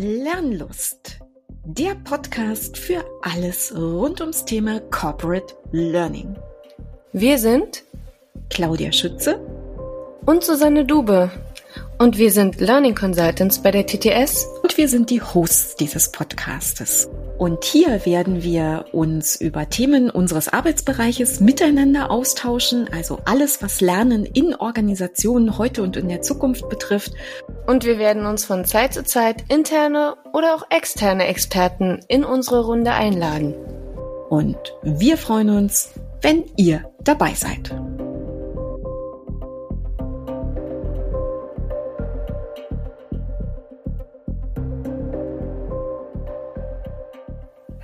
Lernlust, der Podcast für alles rund ums Thema Corporate Learning. Wir sind Claudia Schütze und Susanne Dube. Und wir sind Learning Consultants bei der TTS. Und wir sind die Hosts dieses Podcastes. Und hier werden wir uns über Themen unseres Arbeitsbereiches miteinander austauschen, also alles, was Lernen in Organisationen heute und in der Zukunft betrifft. Und wir werden uns von Zeit zu Zeit interne oder auch externe Experten in unsere Runde einladen. Und wir freuen uns, wenn ihr dabei seid.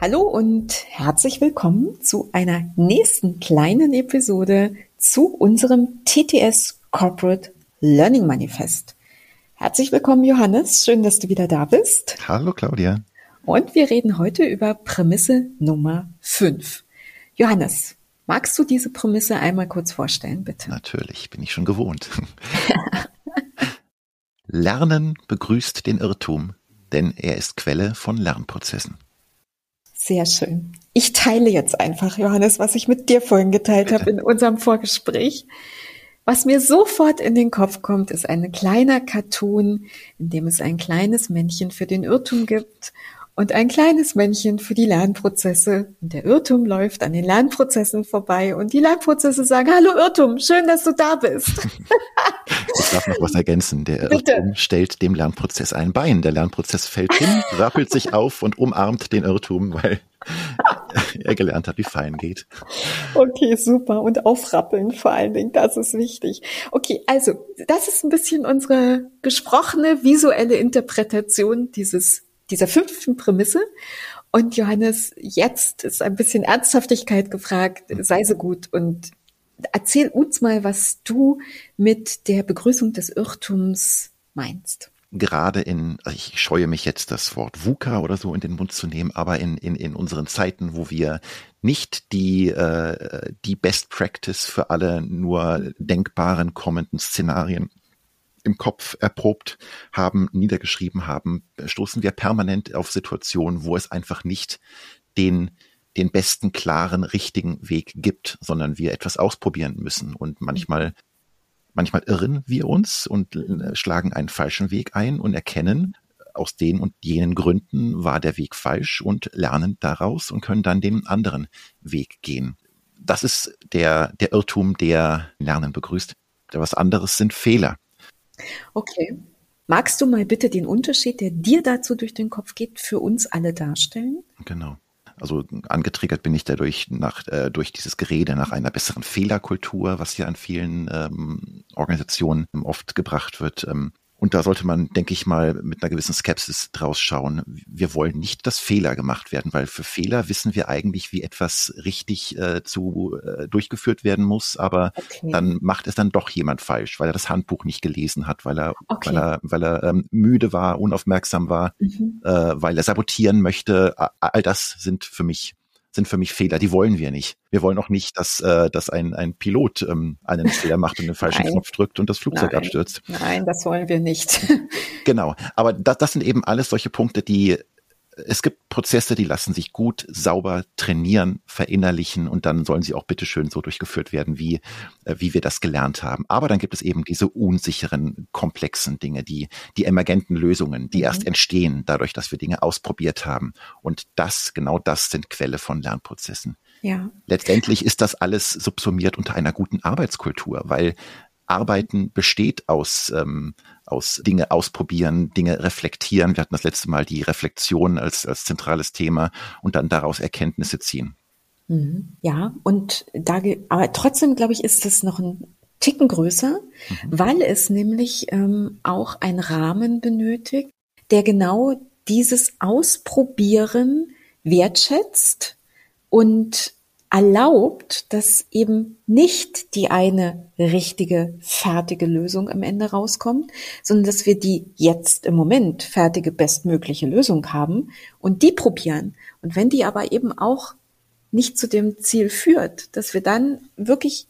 Hallo und herzlich willkommen zu einer nächsten kleinen Episode zu unserem TTS Corporate Learning Manifest. Herzlich willkommen, Johannes. Schön, dass du wieder da bist. Hallo, Claudia. Und wir reden heute über Prämisse Nummer 5. Johannes, magst du diese Prämisse einmal kurz vorstellen, bitte? Natürlich, bin ich schon gewohnt. Lernen begrüßt den Irrtum, denn er ist Quelle von Lernprozessen. Sehr schön. Ich teile jetzt einfach, Johannes, was ich mit dir vorhin geteilt habe in unserem Vorgespräch. Was mir sofort in den Kopf kommt, ist ein kleiner Cartoon, in dem es ein kleines Männchen für den Irrtum gibt und ein kleines Männchen für die Lernprozesse. Und der Irrtum läuft an den Lernprozessen vorbei und die Lernprozesse sagen, hallo Irrtum, schön, dass du da bist. Ich darf noch was ergänzen. Der Bitte. Irrtum stellt dem Lernprozess ein Bein. Der Lernprozess fällt hin, rappelt sich auf und umarmt den Irrtum, weil er gelernt hat, wie fein geht. Okay, super. Und aufrappeln vor allen Dingen, das ist wichtig. Okay, also das ist ein bisschen unsere gesprochene visuelle Interpretation dieses dieser fünften Prämisse. Und Johannes, jetzt ist ein bisschen Ernsthaftigkeit gefragt. Sei so gut und erzähl uns mal, was du mit der Begrüßung des Irrtums meinst gerade in, also ich scheue mich jetzt das Wort VUCA oder so in den Mund zu nehmen, aber in, in, in unseren Zeiten, wo wir nicht die, äh, die Best Practice für alle nur denkbaren kommenden Szenarien im Kopf erprobt haben, niedergeschrieben haben, stoßen wir permanent auf Situationen, wo es einfach nicht den den besten, klaren, richtigen Weg gibt, sondern wir etwas ausprobieren müssen. Und manchmal, manchmal irren wir uns und äh, schlagen einen falschen Weg ein und erkennen, aus den und jenen Gründen war der Weg falsch und lernen daraus und können dann den anderen Weg gehen. Das ist der, der Irrtum, der Lernen begrüßt. Was anderes sind Fehler. Okay. Magst du mal bitte den Unterschied, der dir dazu durch den Kopf geht, für uns alle darstellen? Genau. Also angetriggert bin ich dadurch nach, äh, durch dieses Gerede nach einer besseren Fehlerkultur, was ja an vielen ähm, Organisationen oft gebracht wird. Ähm, und da sollte man, denke ich mal, mit einer gewissen Skepsis draus schauen. Wir wollen nicht, dass Fehler gemacht werden, weil für Fehler wissen wir eigentlich, wie etwas richtig äh, zu äh, durchgeführt werden muss, aber okay. dann macht es dann doch jemand falsch, weil er das Handbuch nicht gelesen hat, weil er, okay. weil er, weil er ähm, müde war, unaufmerksam war, mhm. äh, weil er sabotieren möchte. All das sind für mich sind für mich Fehler, die wollen wir nicht. Wir wollen auch nicht, dass, äh, dass ein, ein Pilot ähm, einen Fehler macht und den falschen Nein. Knopf drückt und das Flugzeug Nein. abstürzt. Nein, das wollen wir nicht. genau, aber das, das sind eben alles solche Punkte, die es gibt Prozesse, die lassen sich gut, sauber trainieren, verinnerlichen und dann sollen sie auch bitteschön so durchgeführt werden, wie, äh, wie wir das gelernt haben. Aber dann gibt es eben diese unsicheren, komplexen Dinge, die, die emergenten Lösungen, die mhm. erst entstehen dadurch, dass wir Dinge ausprobiert haben. Und das, genau das sind Quelle von Lernprozessen. Ja. Letztendlich ist das alles subsumiert unter einer guten Arbeitskultur, weil Arbeiten besteht aus, ähm, aus Dinge ausprobieren, Dinge reflektieren. Wir hatten das letzte Mal die Reflexion als, als zentrales Thema und dann daraus Erkenntnisse ziehen. Mhm. Ja, und da, aber trotzdem glaube ich, ist es noch ein Ticken größer, mhm. weil es nämlich ähm, auch einen Rahmen benötigt, der genau dieses Ausprobieren wertschätzt und erlaubt, dass eben nicht die eine richtige, fertige Lösung am Ende rauskommt, sondern dass wir die jetzt im Moment fertige, bestmögliche Lösung haben und die probieren. Und wenn die aber eben auch nicht zu dem Ziel führt, dass wir dann wirklich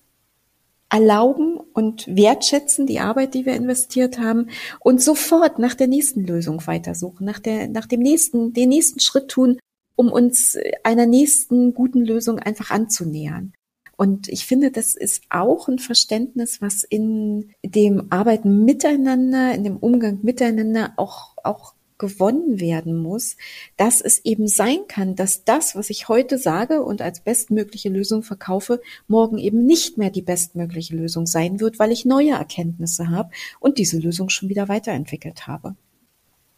erlauben und wertschätzen die Arbeit, die wir investiert haben und sofort nach der nächsten Lösung weitersuchen, nach der, nach dem nächsten, den nächsten Schritt tun, um uns einer nächsten guten Lösung einfach anzunähern. Und ich finde, das ist auch ein Verständnis, was in dem Arbeiten miteinander, in dem Umgang miteinander auch, auch gewonnen werden muss, dass es eben sein kann, dass das, was ich heute sage und als bestmögliche Lösung verkaufe, morgen eben nicht mehr die bestmögliche Lösung sein wird, weil ich neue Erkenntnisse habe und diese Lösung schon wieder weiterentwickelt habe.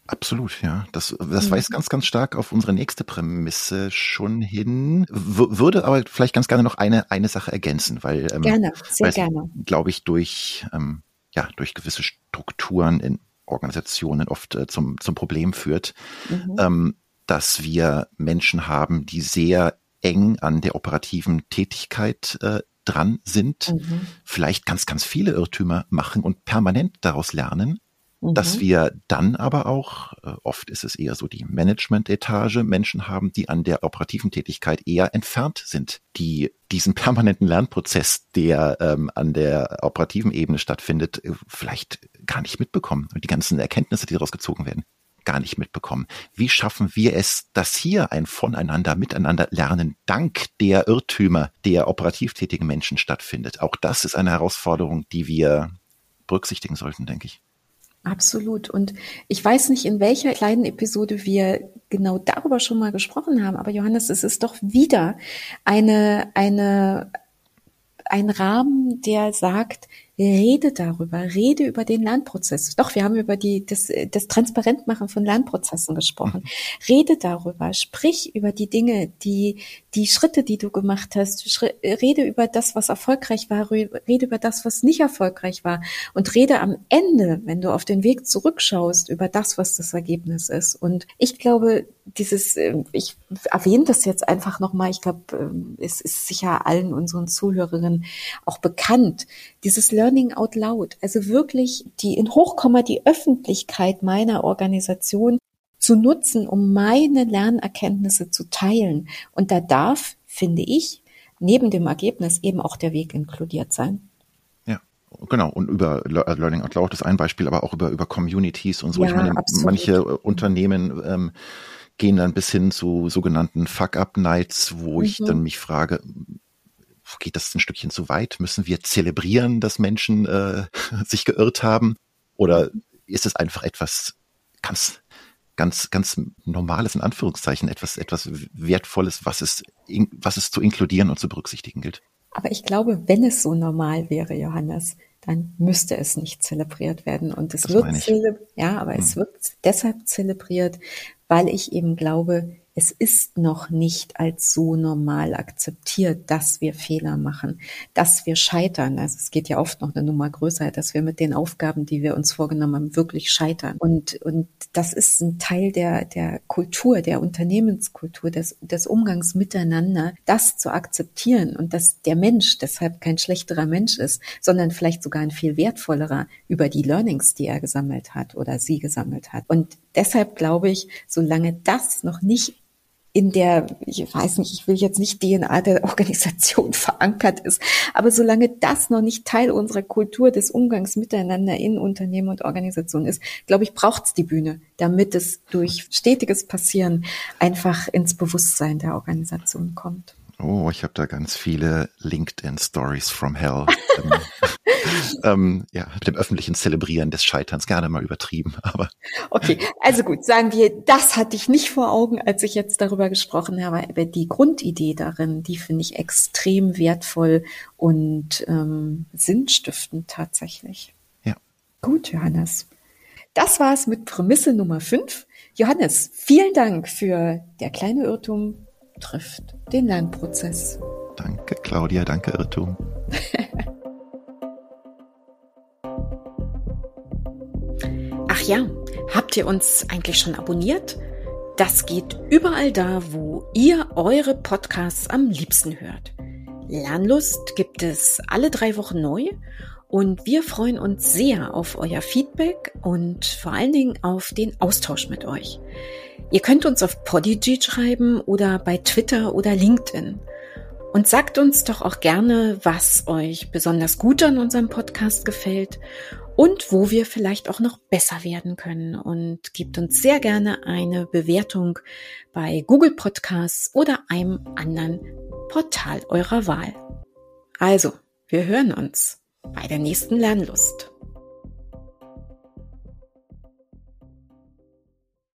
Absolut, ja. Das, das mhm. weist ganz, ganz stark auf unsere nächste Prämisse schon hin. W würde aber vielleicht ganz gerne noch eine, eine Sache ergänzen, weil, ähm, gerne, sehr gerne. glaube ich, durch, ähm, ja, durch gewisse Strukturen in Organisationen oft äh, zum, zum Problem führt, mhm. ähm, dass wir Menschen haben, die sehr eng an der operativen Tätigkeit äh, dran sind, mhm. vielleicht ganz, ganz viele Irrtümer machen und permanent daraus lernen Mhm. Dass wir dann aber auch, äh, oft ist es eher so die Management-Etage, Menschen haben, die an der operativen Tätigkeit eher entfernt sind, die diesen permanenten Lernprozess, der ähm, an der operativen Ebene stattfindet, äh, vielleicht gar nicht mitbekommen und die ganzen Erkenntnisse, die daraus gezogen werden gar nicht mitbekommen. Wie schaffen wir es, dass hier ein Voneinander, Miteinander lernen dank der Irrtümer der operativ tätigen Menschen stattfindet? Auch das ist eine Herausforderung, die wir berücksichtigen sollten, denke ich. Absolut. Und ich weiß nicht, in welcher kleinen Episode wir genau darüber schon mal gesprochen haben, aber Johannes, es ist doch wieder eine, eine, ein Rahmen, der sagt, Rede darüber, rede über den Lernprozess. Doch, wir haben über die, das, das Transparentmachen von Lernprozessen gesprochen. Rede darüber, sprich über die Dinge, die, die Schritte, die du gemacht hast. Rede über das, was erfolgreich war, rede über das, was nicht erfolgreich war. Und rede am Ende, wenn du auf den Weg zurückschaust, über das, was das Ergebnis ist. Und ich glaube, dieses, ähm, ich erwähne das jetzt einfach nochmal, ich glaube, ähm, es ist sicher allen unseren Zuhörerinnen auch bekannt, dieses Learning out loud, also wirklich die in Hochkomma die Öffentlichkeit meiner Organisation zu nutzen, um meine Lernerkenntnisse zu teilen. Und da darf, finde ich, neben dem Ergebnis eben auch der Weg inkludiert sein. Ja, Genau, und über Learning out loud ist ein Beispiel, aber auch über, über Communities und so. Ja, ich meine, absolut. manche Unternehmen ähm, gehen dann bis hin zu sogenannten Fuck-Up-Nights, wo mhm. ich dann mich frage, geht das ein Stückchen zu weit? Müssen wir zelebrieren, dass Menschen äh, sich geirrt haben? Oder ist es einfach etwas ganz, ganz, ganz Normales, in Anführungszeichen, etwas, etwas Wertvolles, was es, was es zu inkludieren und zu berücksichtigen gilt? Aber ich glaube, wenn es so normal wäre, Johannes, dann müsste es nicht zelebriert werden. Und es das wird zelebriert, ja, aber hm. es wird deshalb zelebriert, weil ich eben glaube, es ist noch nicht als so normal akzeptiert, dass wir Fehler machen, dass wir scheitern. Also es geht ja oft noch eine Nummer größer, dass wir mit den Aufgaben, die wir uns vorgenommen haben, wirklich scheitern. Und, und das ist ein Teil der, der Kultur, der Unternehmenskultur, des, des Umgangs miteinander, das zu akzeptieren und dass der Mensch deshalb kein schlechterer Mensch ist, sondern vielleicht sogar ein viel wertvollerer über die Learnings, die er gesammelt hat oder sie gesammelt hat. Und deshalb glaube ich, solange das noch nicht in der, ich weiß nicht, ich will jetzt nicht DNA der Organisation verankert ist, aber solange das noch nicht Teil unserer Kultur des Umgangs miteinander in Unternehmen und Organisationen ist, glaube ich, braucht es die Bühne, damit es durch stetiges Passieren einfach ins Bewusstsein der Organisation kommt. Oh, ich habe da ganz viele LinkedIn Stories from Hell. ähm, ähm, ja, mit dem öffentlichen Zelebrieren des Scheiterns gerne mal übertrieben, aber. Okay, also gut, sagen wir, das hatte ich nicht vor Augen, als ich jetzt darüber gesprochen habe. Aber die Grundidee darin, die finde ich extrem wertvoll und ähm, sinnstiftend tatsächlich. Ja. Gut, Johannes. Das war's mit Prämisse Nummer 5. Johannes, vielen Dank für der kleine Irrtum trifft den Lernprozess. Danke, Claudia, danke, Irrtum. Ach ja, habt ihr uns eigentlich schon abonniert? Das geht überall da, wo ihr eure Podcasts am liebsten hört. Lernlust gibt es alle drei Wochen neu und wir freuen uns sehr auf euer Feedback und vor allen Dingen auf den Austausch mit euch. Ihr könnt uns auf Podigy schreiben oder bei Twitter oder LinkedIn. Und sagt uns doch auch gerne, was euch besonders gut an unserem Podcast gefällt und wo wir vielleicht auch noch besser werden können. Und gebt uns sehr gerne eine Bewertung bei Google Podcasts oder einem anderen Portal eurer Wahl. Also, wir hören uns bei der nächsten Lernlust.